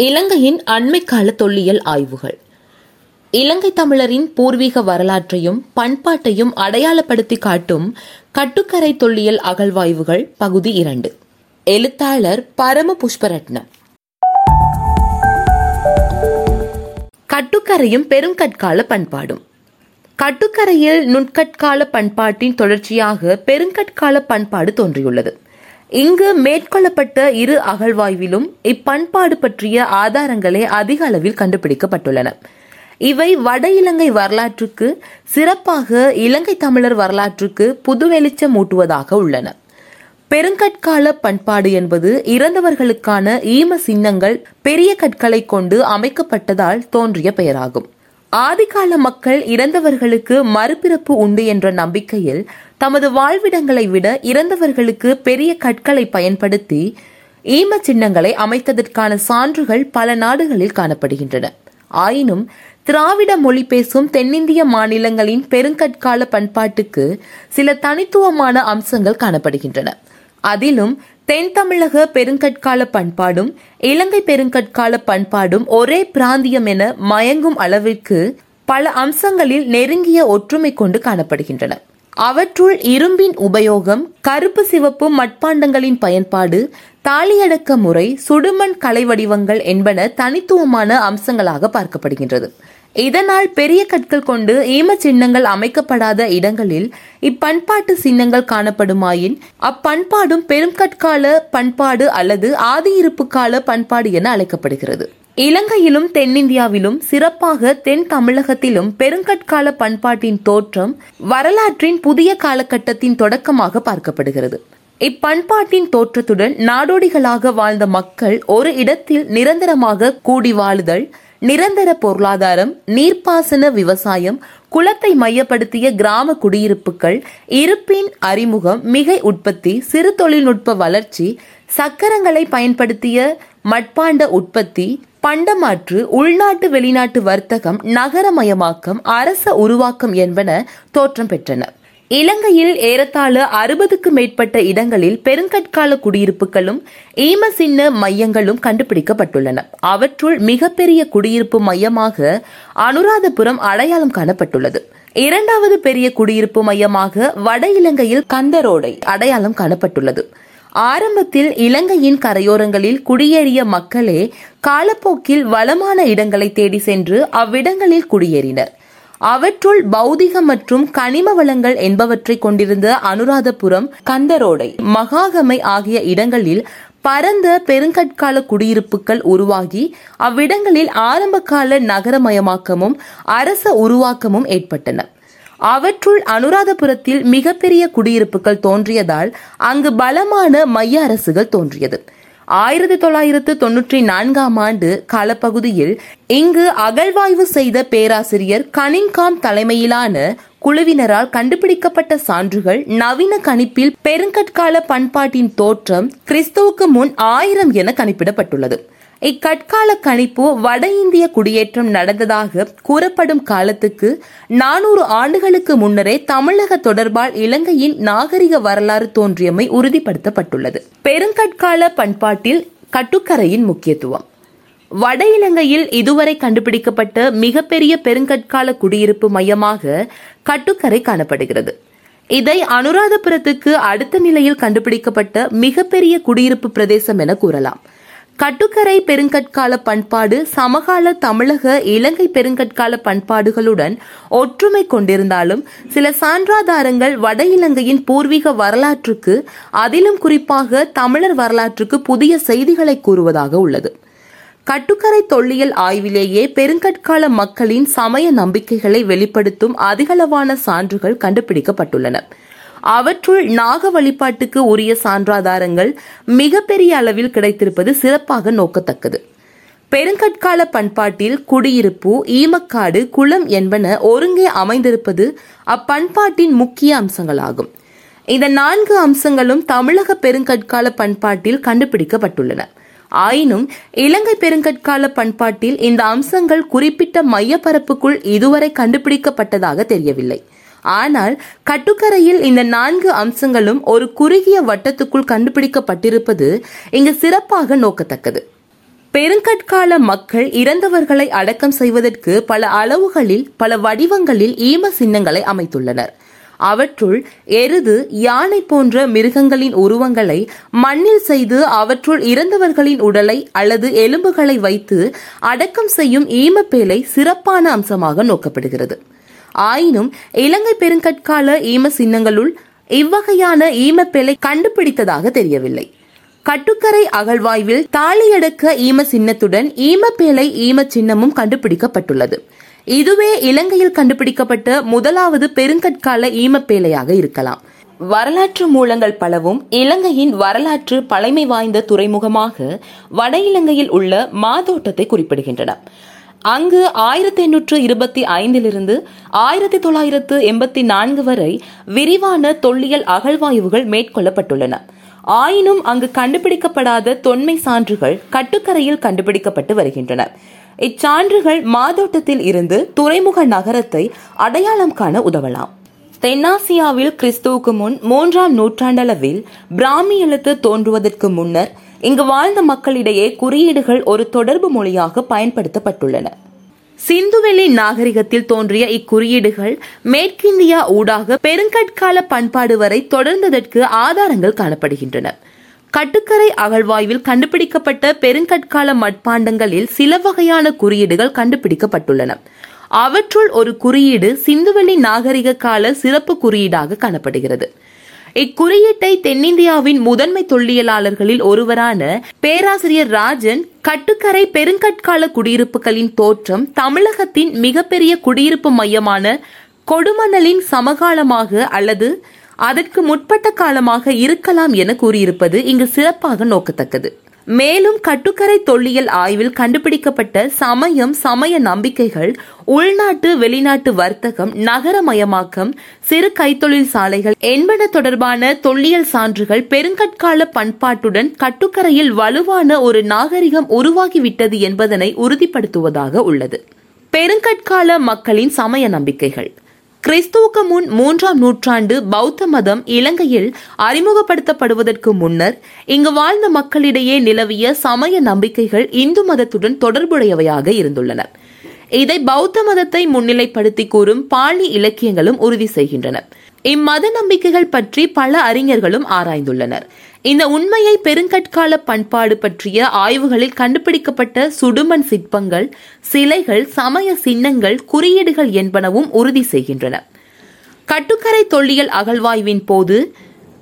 இலங்கையின் அண்மைக்கால தொல்லியல் ஆய்வுகள். இலங்கை தமிழரின் பூர்வீக வரலாற்றையும் பண்பாட்டையும் அடையாளப்படுத்தி காட்டும் கட்டுக்கரை தொல்லியல் அகழ்வாய்வுகள் பகுதி இரண்டு. எழுத்தாளர் பரம புஷ்பரட்னம் கட்டுக்கரையும் பெருங்கற்கால பண்பாடும். கட்டுக்கரையில் நுண்கட்கால பண்பாட்டின் தொடர்ச்சியாக பெருங்கற்கால பண்பாடு தோன்றியுள்ளது. இங்கு மேற்கொள்ளப்பட்ட இரு அகழ்வாய்விலும் இப்பண்பாடு பற்றிய ஆதாரங்களே அதிக அளவில் கண்டுபிடிக்கப்பட்டுள்ளன. இவை வட இலங்கை வரலாற்றுக்கு சிறப்பாக இலங்கை தமிழர் வரலாற்றுக்கு புது வெளிச்சம் ஊட்டுவதாக உள்ளன. பெருங்கற்கால பண்பாடு என்பது இறந்தவர்களுக்கான ஈம சின்னங்கள் பெரிய கற்களை கொண்டு அமைக்கப்பட்டதால் தோன்றிய பெயராகும். ஆதிகால மக்கள் இறந்தவர்களுக்கு மறுபிறப்பு உண்டு என்ற நம்பிக்கையில் தமது வாழ்விடங்களை விட இறந்தவர்களுக்கு பெரிய கற்களை பயன்படுத்தி ஈம சின்னங்களை அமைத்ததற்கான சான்றுகள் பல நாடுகளில் காணப்படுகின்றன. ஆயினும் திராவிட மொழி பேசும் தென்னிந்திய மாநிலங்களின் பெருங்கற்கால பண்பாட்டுக்கு சில தனித்துவமான அம்சங்கள் காணப்படுகின்றன. அதிலும் தென் தமிழக பெருங்கற்கால பண்பாடும் இலங்கை பெருங்கற்கால பண்பாடும் ஒரே பிராந்தியம் என மயங்கும் அளவிற்கு பல அம்சங்களில் நெருங்கிய ஒற்றுமை கொண்டு காணப்படுகின்றன. அவற்றுள் இரும்பின் உபயோகம் கருப்பு சிவப்பு மட்பாண்டங்களின் பயன்பாடு தாலியடக்க முறை சுடுமண் கலை வடிவங்கள் என்பன தனித்துவமான அம்சங்களாக பார்க்கப்படுகின்றது. இதனால் பெரிய கற்கள் கொண்டு ஈம சின்னங்கள் அமைக்கப்படாத இடங்களில் இப்பண்பாட்டு சின்னங்கள் காணப்படுமாயின் அப்பண்பாடும் பெருங்கற்கால பண்பாடு அல்லது ஆதியிருப்பு கால பண்பாடு என அழைக்கப்படுகிறது. இலங்கையிலும் தென்னிந்தியாவிலும் சிறப்பாக தென் தமிழகத்திலும் பெருங்கற்கால பண்பாட்டின் தோற்றம் வரலாற்றின் புதிய காலகட்டத்தின் தொடக்கமாக பார்க்கப்படுகிறது. இப்பண்பாட்டின் தோற்றத்துடன் நாடோடிகளாக வாழ்ந்த மக்கள் ஒரு இடத்தில் நிரந்தரமாக கூடி வாழுதல் நிரந்தர பொருளாதாரம் நீர்ப்பாசன விவசாயம் குளத்தை மையப்படுத்திய கிராம குடியிருப்புகள் இருப்பின் அறிமுகம் மிகை உற்பத்தி சிறு தொழில்நுட்ப வளர்ச்சி சக்கரங்களை பயன்படுத்திய மட்பாண்ட உற்பத்தி பண்டமாற்று உள்நாட்டு வெளிநாட்டு வர்த்தகம் நகரமயமாக்கம் அரச உருவாக்கம் என்பன தோற்றம் பெற்றன. இலங்கையில் ஏறத்தாழ அறுபதுக்கு மேற்பட்ட இடங்களில் பெருங்கற்கால குடியிருப்புகளும் ஈம சின்ன மையங்களும் கண்டுபிடிக்கப்பட்டுள்ளன. அவற்றுள் மிகப்பெரிய குடியிருப்பு மையமாக அனுராதபுரம் அடையாளம் காணப்பட்டுள்ளது. இரண்டாவது பெரிய குடியிருப்பு மையமாக வட இலங்கையில் கந்தரோடை அடையாளம் காணப்பட்டுள்ளது. ஆரம்பத்தில் இலங்கையின் கரையோரங்களில் குடியேறிய மக்களே காலப்போக்கில் வளமான இடங்களை தேடி சென்று அவ்விடங்களில் குடியேறினர். அவற்றுள் பௌதிக மற்றும் கனிம வளங்கள் என்பவற்றை கொண்டிருந்த அனுராதபுரம் கந்தரோடை மகாகமை ஆகிய இடங்களில் பரந்த பெருங்கற்கால குடியிருப்புகள் உருவாகி அவ்விடங்களில் ஆரம்பகால நகரமயமாக்கமும் அரச உருவாக்கமும் ஏற்பட்டன. அவற்றுள் அனுராதபுரத்தில் மிகப்பெரிய குடியிருப்புகள் தோன்றியதால் அங்கு பலமான மைய அரசுகள் தோன்றியது. ஆயிரத்தி தொள்ளாயிரத்து தொன்னூற்றி நான்காம் ஆண்டு காலப்பகுதியில் இங்கு அகழ்வாய்வு செய்த பேராசிரியர் கனிங்காம் தலைமையிலான குழுவினரால் கண்டுபிடிக்கப்பட்ட சான்றுகள் நவீன கணிப்பில் பெருங்கற்கால பண்பாட்டின் தோற்றம் கிறிஸ்துவுக்கு முன் ஆயிரம் என கணிப்பிடப்பட்டுள்ளது. இக்கட்கால கணிப்பு வட இந்திய குடியேற்றம் நடந்ததாக கூறப்படும் காலத்துக்கு நானூறு ஆண்டுகளுக்கு முன்னரே தமிழக தொடர்பால் இலங்கையின் நாகரிக வரலாறு தோன்றியமை உறுதிப்படுத்தப்பட்டுள்ளது. பெருங்கற்கால பண்பாட்டில் கட்டுக்கரையின் முக்கியத்துவம். வட இலங்கையில் இதுவரை கண்டுபிடிக்கப்பட்ட மிகப்பெரிய பெருங்கற்கால குடியிருப்பு மையமாக கட்டுக்கரை காணப்படுகிறது. இதை அனுராதபுரத்துக்கு அடுத்த நிலையில் கண்டுபிடிக்கப்பட்ட மிகப்பெரிய குடியிருப்பு பிரதேசம் என கூறலாம். கட்டுக்கரை பெருங்கற்கால பண்பாடு சமகால தமிழக இலங்கை பெருங்கற்கால பண்பாடுகளுடன் ஒற்றுமை கொண்டிருந்தாலும் சில சான்றாதாரங்கள் வட இலங்கையின் பூர்வீக வரலாற்றுக்கு அதிலும் குறிப்பாக தமிழர் வரலாற்றுக்கு புதிய செய்திகளை கூறுவதாக உள்ளது. கட்டுக்கரை தொல்லியல் ஆய்விலேயே பெருங்கற்கால மக்களின் சமய நம்பிக்கைகளை வெளிப்படுத்தும் அதிகளவான சான்றுகள் கண்டுபிடிக்கப்பட்டுள்ளன. அவற்றுள் நாக வழிபாட்டுக்கு உரிய சான்றாதாரங்கள் மிகப்பெரிய அளவில் கிடைத்திருப்பது சிறப்பாக நோக்கத்தக்கது. பெருங்கற்கால பண்பாட்டில் குடியிருப்பு ஈமக்காடு குளம் என்பன ஒருங்கே அமைந்திருப்பது அப்பண்பாட்டின் முக்கிய அம்சங்களாகும். இந்த நான்கு அம்சங்களும் தமிழக பெருங்கற்கால பண்பாட்டில் கண்டுபிடிக்கப்பட்டுள்ளன. ஆயினும் இலங்கை பெருங்கற்கால பண்பாட்டில் இந்த அம்சங்கள் குறிப்பிட்ட மையப்பரப்புக்குள் இதுவரை கண்டுபிடிக்கப்பட்டதாக தெரியவில்லை. ஆனால் கட்டுக்கரையில் இந்த நான்கு அம்சங்களும் ஒரு குறுகிய வட்டத்துக்குள் கண்டுபிடிக்கப்பட்டிருப்பது இங்கு சிறப்பாக நோக்கத்தக்கது. பெருங்கற்கால மக்கள் இறந்தவர்களை அடக்கம் செய்வதற்கு பல அளவுகளில் பல வடிவங்களில் ஈம சின்னங்களை அமைத்துள்ளனர். அவற்றுள் எருது யானை போன்ற மிருகங்களின் உருவங்களை மண்ணில் செய்து அவற்றுள் இறந்தவர்களின் உடலை அல்லது எலும்புகளை வைத்து அடக்கம் செய்யும் ஈமப்பேலை சிறப்பான அம்சமாக நோக்கப்படுகிறது. ஆயினும் இலங்கை பெருங்கற்கால ஈம சின்னங்களுள் இவ்வகையான ஈமப்பேலை கண்டுபிடித்ததாக தெரியவில்லை. கட்டுக்கரை அகழ்வாய்வில் தாலியடக்க ஈம சின்னத்துடன் ஈமப்பேலை ஈம சின்னமும் கண்டுபிடிக்கப்பட்டுள்ளது. இதுவே இலங்கையில் கண்டுபிடிக்கப்பட்ட முதலாவது பெருங்கற்கால ஈமப்பேலையாக இருக்கலாம். வரலாற்று மூலங்கள் பலவும் இலங்கையின் வரலாற்று பழமை வாய்ந்த துறைமுகமாக வட இலங்கையில் உள்ள மாதோட்டத்தை குறிப்பிடுகின்றன. அங்கு ஆயிரத்தி எண்ணூற்று இருபத்தி ஐந்திலிருந்து ஆயிரத்தி தொள்ளாயிரத்து எண்பத்தி நான்கு வரை விரிவான தொல்லியல் அகழ்வாய்வுகள் மேற்கொள்ளப்பட்டுள்ளன. ஆயினும் அங்கு கண்டுபிடிக்கப்படாத தொன்மை சான்றுகள் கட்டுக்கரையில் கண்டுபிடிக்கப்பட்டு வருகின்றன. இச்சான்றுகள் மாதோட்டத்தில் இருந்து துறைமுக நகரத்தை அடையாளம் காண உதவலாம். தென்னாசியாவில் கிறிஸ்துவுக்கு முன் மூன்றாம் நூற்றாண்டளவில் பிராமி எழுத்து தோன்றுவதற்கு முன்னர் இங்கு வாழ்ந்த மக்களிடையே குறியீடுகள் ஒரு தொடர்பு மொழியாக பயன்படுத்தப்பட்டுள்ளன. சிந்துவெளி நாகரிகத்தில் தோன்றிய இக்குறியீடுகள் மேற்கிந்தியா ஊடாக பெருங்கற்கால பண்பாடு வரை தொடர்ந்ததற்கு ஆதாரங்கள் காணப்படுகின்றன. கட்டுக்கரை அகழ்வாய்வில் கண்டுபிடிக்கப்பட்ட பெருங்கற்கால மட்பாண்டங்களில் சில வகையான குறியீடுகள் கண்டுபிடிக்கப்பட்டுள்ளன. அவற்றுள் ஒரு குறியீடு சிந்துவெளி நாகரிக கால சிறப்பு குறியீடாக காணப்படுகிறது. இக்குறியீட்டை தென்னிந்தியாவின் முதன்மை தொல்லியலாளர்களில் ஒருவரான பேராசிரியர் ராஜன் கட்டுக்கரை பெருங்கற்கால குடியிருப்புகளின் தோற்றம் தமிழகத்தின் மிகப்பெரிய குடியிருப்பு மையமான கொடுமணலின் சமகாலமாக அல்லது அதற்கு முற்பட்ட காலமாக இருக்கலாம் என கூறியிருப்பது இங்கு சிறப்பாக நோக்கத்தக்கது. மேலும் கட்டுக்கரை தொல்லியல் ஆய்வில் கண்டுபிடிக்கப்பட்ட சமயம் சமய நம்பிக்கைகள் உள்நாட்டு வெளிநாட்டு வர்த்தகம் நகரமயமாக்கம் சிறு கைத்தொழில் சாலைகள் என்பன தொடர்பான தொல்லியல் சான்றுகள் பெருங்கற்கால பண்பாட்டுடன் கட்டுக்கரையில் வலுவான ஒரு நாகரிகம் உருவாகிவிட்டது என்பதனை உறுதிப்படுத்துவதாக உள்ளது. பெருங்கற்கால மக்களின் சமய நம்பிக்கைகள். கிறிஸ்துவுக்கு முன் மூன்றாம் நூற்றாண்டு பௌத்த மதம் இலங்கையில் அறிமுகப்படுத்தப்படுவதற்கு முன்னர் இங்கு வாழ்ந்த மக்களிடையே நிலவிய சமய நம்பிக்கைகள் இந்து மதத்துடன் தொடர்புடையவையாக இருந்துள்ளன. இதை பௌத்த மதத்தை முன்னிலைப்படுத்தி கூறும் பாலி இலக்கியங்களும் உறுதி செய்கின்றன. இம்மத நம்பிக்கைகள் பற்றி பல அறிஞர்களும் ஆராய்ந்துள்ளனர். இந்த உண்மையை பெருங்கற்கால பண்பாடு பற்றிய ஆய்வுகளில் கண்டுபிடிக்கப்பட்ட சுடுமண் சிற்பங்கள் சிலைகள் சமய சின்னங்கள் குறியீடுகள் என்பனவும் உறுதி செய்கின்றன. கட்டுக்கரை தொல்லியல் அகழ்வாய்வின் போது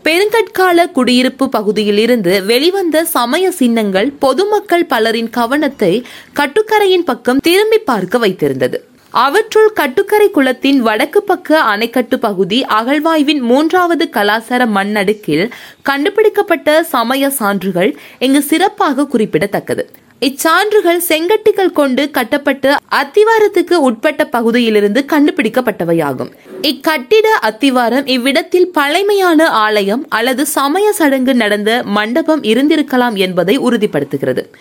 பெருங்கற்கால குடியிருப்பு பகுதியிலிருந்து வெளிவந்த சமய சின்னங்கள் பொதுமக்கள் பலரின் கவனத்தை கட்டுக்கரையின் பக்கம் திரும்பி பார்க்க வைத்திருந்தது. அவற்றுள் கட்டுக்கரை குளத்தின் வடக்கு பக்க அணைக்கட்டு பகுதி அகழ்வாய்வின் மூன்றாவது கலாசார மண்ணடுக்கில் கண்டுபிடிக்கப்பட்ட சமய சான்றுகள் இங்கு சிறப்பாக குறிப்பிடத்தக்கது. இச்சான்றுகள் செங்கட்டிகள் கொண்டு கட்டப்பட்டு அத்திவாரத்துக்கு உட்பட்ட பகுதியிலிருந்து கண்டுபிடிக்கப்பட்டவையாகும். இக்கட்டிட அத்திவாரம் இவ்விடத்தில் பழைமையான ஆலயம் அல்லது சமய சடங்கு நடந்த மண்டபம் இருந்திருக்கலாம் என்பதை உறுதிப்படுத்துகிறது.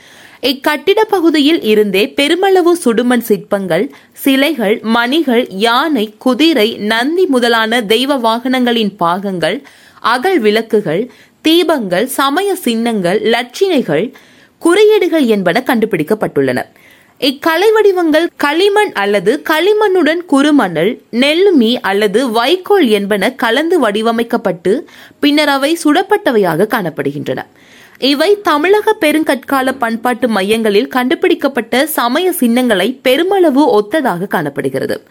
இக்கட்டிட பகுதியில் இருந்தே பெருமளவு சுடுமண் சிற்பங்கள் சிலைகள் மணிகள் யானை குதிரை நந்தி முதலான தெய்வ வாகனங்களின் பாகங்கள் அகல் விளக்குகள் தீபங்கள் சமய சின்னங்கள் லட்சினைகள் குறியீடுகள் என்பன கண்டுபிடிக்கப்பட்டுள்ளன. இக்கலை வடிவங்கள் களிமண் அல்லது களிமண்ணுடன் குறுமணல் நெல்லுமி அல்லது வைக்கோல் என்பன கலந்து வடிவமைக்கப்பட்டு பின்னர் அவை சுடப்பட்டவையாக காணப்படுகின்றன. இவை தமிழக பெருங்கற்கால பண்பாட்டு மையங்களில் கண்டுபிடிக்கப்பட்ட சமய சின்னங்களை பெருமளவு ஒத்ததாக காணப்படுகிறது.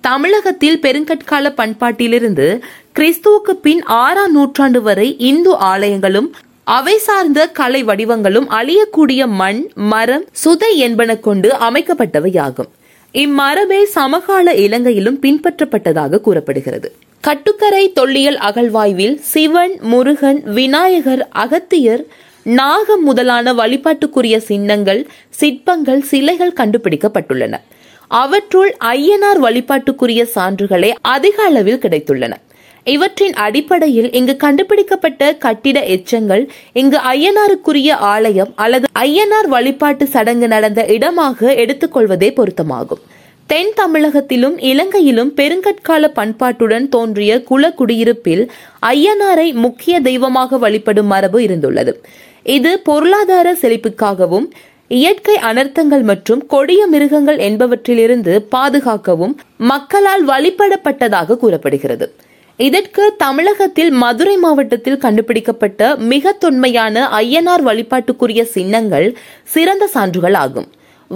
தமிழகத்தில் பெருங்கற்கால பண்பாட்டிலிருந்து கிறிஸ்துவுக்கு பின் ஆறாம் நூற்றாண்டு வரை இந்து ஆலயங்களும் அவை சார்ந்த கலை வடிவங்களும் அழியக்கூடிய மண் மரம் சுதை என்பன கொண்டு அமைக்கப்பட்டவையாகும். இம்மரபே சமகால இலங்கையிலும் பின்பற்றப்பட்டதாக கூறப்படுகிறது. கட்டுக்கரை தொல்லியல் அகழ்வாய்வில் சிவன் முருகன் விநாயகர் அகத்தியர் நாகம் முதலான வழிபாட்டுக்குரிய சின்னங்கள் சிற்பங்கள் சிலைகள் கண்டுபிடிக்கப்பட்டுள்ளன. அவற்றுள் ஐயனார் வழிபாட்டுக்குரிய சான்றுகளே அதிக அளவில் கிடைத்துள்ளன. இவற்றின் அடிப்படையில் இங்கு கண்டுபிடிக்கப்பட்ட கட்டிட எச்சங்கள் இங்கு ஐயனாருக்குரிய ஆலயம் அல்லது ஐயனார் வழிபாட்டு சடங்கு நடந்த இடமாக எடுத்துக்கொள்வதே பொருத்தமாகும். தென் தமிழகத்திலும் இலங்கையிலும் பெருங்கற்கால பண்பாட்டுடன் தோன்றிய குல குடியிருப்பில் ஐயனாரை முக்கிய தெய்வமாக வழிபடும் மரபு இருந்துள்ளது. இது பொருளாதார செழிப்புக்காகவும் இயற்கை அனர்த்தங்கள் மற்றும் கொடிய மிருகங்கள் என்பவற்றிலிருந்து பாதுகாக்கவும் மக்களால் வழிபடப்பட்டதாக கூறப்படுகிறது. இதற்கு தமிழகத்தில் மதுரை மாவட்டத்தில் கண்டுபிடிக்கப்பட்ட மிக தொன்மையான ஐயனார் வழிபாட்டுக்குரிய சின்னங்கள் சிறந்த சான்றுகள் ஆகும்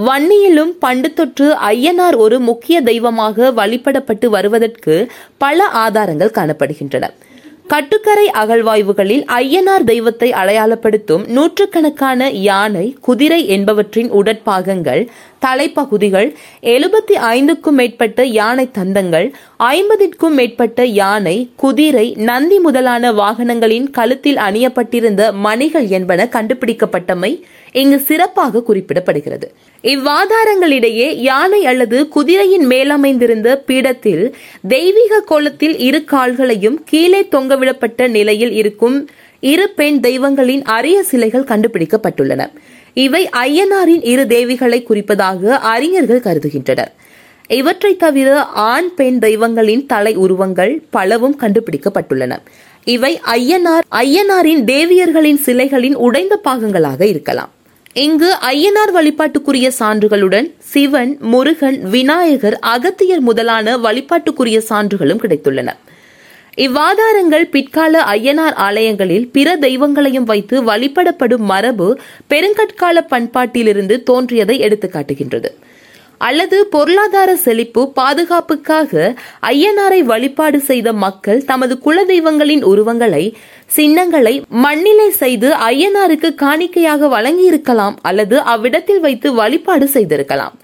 வன்னியிலும் பண்டு தொற்று ஐயனார் ஒரு முக்கிய தெய்வமாக வழிபடப்பட்டு வருவதற்கு பல ஆதாரங்கள் காணப்படுகின்றன. கட்டுக்கரை அகழ்வாய்வுகளில் ஐயனார் தெய்வத்தை அடையாளப்படுத்தும் நூற்றுக்கணக்கான யானை குதிரை என்பவற்றின் உடற்பாகங்கள் தலைப்பகுதிகள் எழுபத்தி ஐந்துக்கும் மேற்பட்ட யானை தந்தங்கள் ஐம்பதிற்கும் மேற்பட்ட யானை குதிரை நந்தி முதலான வாகனங்களின் கழுத்தில் அணியப்பட்டிருந்த மணிகள் என்பன கண்டுபிடிக்கப்பட்டமை இங்கு சிறப்பாக குறிப்பிடப்படுகிறது. இவ்வாதாரங்களிடையே யானை அல்லது குதிரையின் மேலமைந்திருந்த பீடத்தில் தெய்வீக கோலத்தில் இரு கால்களையும் கீழே தொங்கவிடப்பட்ட நிலையில் இருக்கும் இரு பெண் தெய்வங்களின் அரிய சிலைகள் கண்டுபிடிக்கப்பட்டுள்ளன. இவை ஐயனாரின் இரு தேவிகளை குறிப்பதாக அறிஞர்கள் கருதுகின்றனர். இவற்றை தவிர ஆண் பெண் தெய்வங்களின் தலை உருவங்கள் பலவும் கண்டுபிடிக்கப்பட்டுள்ளன. இவை ஐயனார் ஐயனாரின் தேவியர்களின் சிலைகளின் உடைந்த பாகங்களாக இருக்கலாம். இங்கு ஐயனார் வழிபாட்டுக்குரிய சான்றுகளுடன் சிவன் முருகன் விநாயகர் அகத்தியர் முதலான வழிபாட்டுக்குரிய சான்றுகளும் கிடைத்துள்ளன. இவ்வாதாரங்கள் பிற்கால ஐயனார் ஆலயங்களில் பிற தெய்வங்களையும் வைத்து வழிபடப்படும் மரபு பெருங்கற்கால பண்பாட்டிலிருந்து தோன்றியதை எடுத்துக்காட்டுகின்றது. அல்லது பொருளாதார செழிப்பு பாதுகாப்புக்காக ஐயனாரை வழிபாடு செய்த மக்கள் தமது குலதெய்வங்களின் உருவங்களை சின்னங்களை மண்ணிலே செய்து ஐயனாருக்கு காணிக்கையாக வழங்கியிருக்கலாம் அல்லது அவ்விடத்தில் வைத்து வழிபாடு செய்திருக்கலாம்.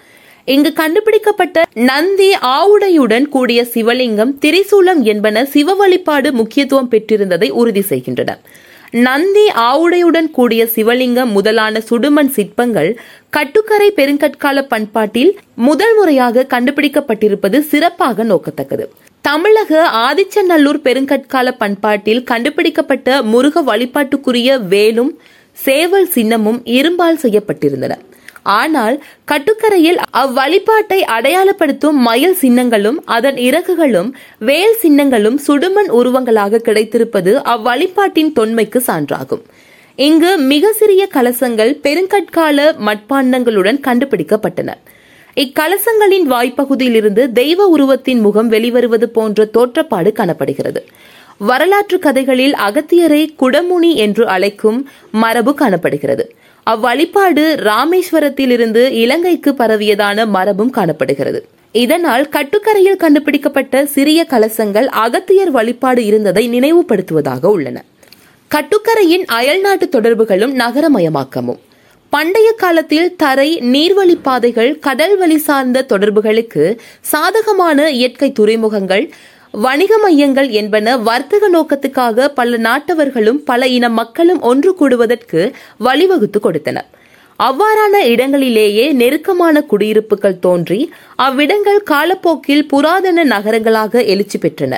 இங்கு கண்டுபிடிக்கப்பட்ட நந்தி ஆவுடையுடன் கூடிய சிவலிங்கம் திரிசூலம் என்பன சிவ வழிபாடு முக்கியத்துவம் பெற்றிருந்ததை உறுதி செய்கின்றன. நந்தி ஆவுடையுடன் கூடிய சிவலிங்கம் முதலான சுடுமண் சிற்பங்கள் கட்டுக்கரை பெருங்கற்கால பண்பாட்டில் முதல் முறையாக கண்டுபிடிக்கப்பட்டிருப்பது சிறப்பாக நோக்கத்தக்கது. தமிழக ஆதிச்சநல்லூர் பெருங்கற்கால பண்பாட்டில் கண்டுபிடிக்கப்பட்ட முருக வழிபாட்டுக்குரிய வேலும் சேவல் சின்னமும் இரும்பால் செய்யப்பட்டிருந்தன. ஆனால் கட்டுக்கரையில் அவ்வழிபாட்டை அடையாளப்படுத்தும் மயில் சின்னங்களும் அதன் இறகுகளும் வேல் சின்னங்களும் சுடுமண் உருவங்களாக கிடைத்திருப்பது அவ்வழிபாட்டின் தொன்மைக்கு சான்றாகும். இங்கு மிக சிறிய கலசங்கள் பெருங்கற்கால மட்பாண்டங்களுடன் கண்டுபிடிக்கப்பட்டன. இக்கலசங்களின் வாய்ப்பகுதியிலிருந்து தெய்வ உருவத்தின் முகம் வெளிவருவது போன்ற தோற்றப்பாடு காணப்படுகிறது. வரலாற்று கதைகளில் அகத்தியரை குடமுனி என்று அழைக்கும் மரபு காணப்படுகிறது. அவ்வழிபாடு ராமேஸ்வரத்திலிருந்து இலங்கைக்கு பரவியதான மரபும் காணப்படுகிறது. இதனால் கட்டுக்கரையில் கண்டுபிடிக்கப்பட்ட சிறிய கலசங்கள் அகத்தியர் வழிபாடு இருந்ததை நினைவுபடுத்துவதாக உள்ளன. கட்டுக்கரையின் அயல்நாட்டு தொடர்புகளும் நகரமயமாக்கமும். பண்டைய காலத்தில் தரை நீர்வழி பாதைகள் கடல் வழி சார்ந்த தொடர்புகளுக்கு சாதகமான இயற்கை துறைமுகங்கள் வணிக மையங்கள் என்பன வர்த்தக நோக்கத்துக்காக பல நாட்டவர்களும் பல இன மக்களும் ஒன்று கூடுவதற்கு வழிவகுத்து கொடுத்தன. அவ்வாறான இடங்களிலேயே நெருக்கமான குடியிருப்புகள் தோன்றி அவ்விடங்கள் காலப்போக்கில் புராதன நகரங்களாக எழுச்சி பெற்றன.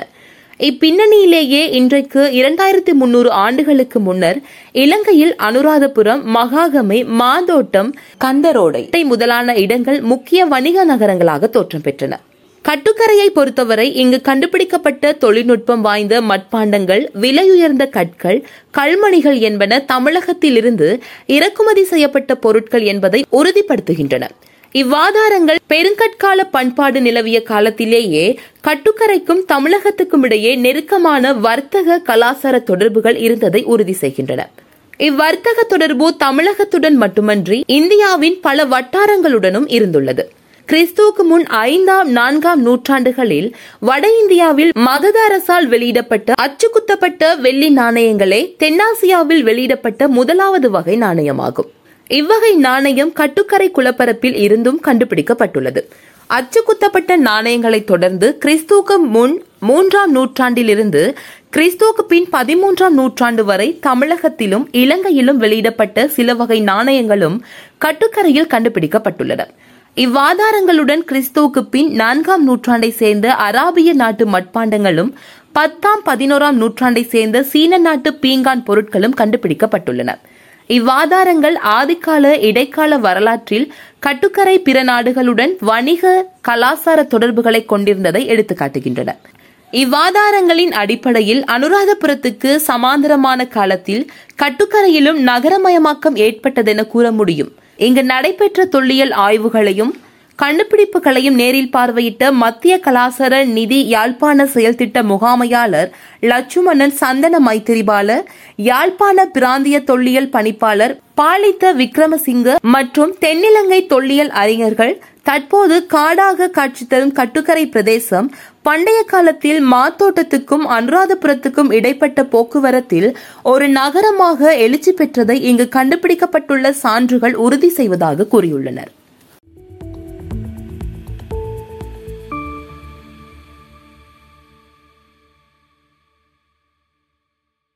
இப்பின்னணியிலேயே இன்றைக்கு இரண்டாயிரத்தி முன்னூறு ஆண்டுகளுக்கு முன்னர் இலங்கையில் அனுராதபுரம் மகாகமை மாந்தோட்டம் கந்தரோடை முதலான இடங்கள் முக்கிய வணிக நகரங்களாக தோற்றம் பெற்றன. கட்டுக்கரையை பொறுத்தவரை இங்கு கண்டுபிடிக்கப்பட்ட தொழில்நுட்பம் வாய்ந்த மட்பாண்டங்கள் விலையுயர்ந்த கற்கள் கல்மணிகள் என்பன தமிழகத்திலிருந்து இறக்குமதி செய்யப்பட்ட பொருட்கள் என்பதை உறுதிப்படுத்துகின்றன. இவ்வாதாரங்கள் பெருங்கற்கால பண்பாடு நிலவிய காலத்திலேயே கட்டுக்கரைக்கும் தமிழகத்துக்கும் இடையே நெருக்கமான வர்த்தக கலாச்சார தொடர்புகள் இருந்ததை உறுதி செய்கின்றன. இவ்வர்த்தக தொடர்பு தமிழகத்துடன் மட்டுமன்றி இந்தியாவின் பல வட்டாரங்களுடனும் இருந்துள்ளது. கிறிஸ்துவுக்கு முன் ஐந்தாம் நான்காம் நூற்றாண்டுகளில் வட இந்தியாவில் மகத அரசால் வெளியிடப்பட்ட அச்சுக்குத்தப்பட்ட வெள்ளி நாணயங்களே தென்னாசியாவில் வெளியிடப்பட்ட முதலாவது வகை நாணயமாகும். இவ்வகை நாணயம் கட்டுக்கரை குளப்பரப்பில் இருந்தும் கண்டுபிடிக்கப்பட்டுள்ளது. அச்சு குத்தப்பட்ட நாணயங்களை தொடர்ந்து கிறிஸ்துவுக்கு முன் மூன்றாம் நூற்றாண்டிலிருந்து கிறிஸ்துவுக்கு பின் பதிமூன்றாம் நூற்றாண்டு வரை தமிழகத்திலும் இலங்கையிலும் வெளியிடப்பட்ட சில வகை நாணயங்களும் கட்டுக்கரையில் கண்டுபிடிக்கப்பட்டுள்ளன. இவ்வாதாரங்களுடன் கிறிஸ்துவுக்கு பின் நான்காம் நூற்றாண்டை சேர்ந்த அராபிய நாட்டு மட்பாண்டங்களும் பத்தாம் பதினோராம் நூற்றாண்டை சேர்ந்த சீன நாட்டு பீங்கான் பொருட்களும் கண்டுபிடிக்கப்பட்டுள்ளன. இவ்வாதாரங்கள் ஆதிக்கால இடைக்கால வரலாற்றில் கட்டுக்கரை பிற நாடுகளுடன் வணிக கலாச்சார தொடர்புகளை கொண்டிருந்ததை எடுத்துக்காட்டுகின்றன இவ்வாதாரங்களின் அடிப்படையில் அனுராதபுரத்துக்கு சமாந்தரமான காலத்தில் கட்டுக்கரையிலும் நகரமயமாக்கம் ஏற்பட்டதென கூற முடியும். இங்கு நடைபெற்ற தொல்லியல் ஆய்வுகளையும் கண்டுபிடிப்புகளையும் நேரில் பார்வையிட்ட மத்திய கலாசார நிதி யாழ்ப்பாண செயல்திட்ட முகாமையாளர் லட்சுமணன் சந்தன மைத்திரிபால யாழ்ப்பாண பிராந்திய தொல்லியல் பணிப்பாளர் பாலித்த விக்ரமசிங்க மற்றும் தென்னிலங்கை தொல்லியல் அறிஞர்கள் தற்போது காடாக காட்சி தரும் கட்டுக்கரை பிரதேசம் பண்டைய காலத்தில் மாத்தோட்டத்துக்கும் அனுராதபுரத்துக்கும் இடைப்பட்ட போக்குவரத்தில் ஒரு நகரமாக எழுச்சி பெற்றதை இங்கு கண்டுபிடிக்கப்பட்டுள்ள சான்றுகள் உறுதி செய்வதாக கூறியுள்ளனர்.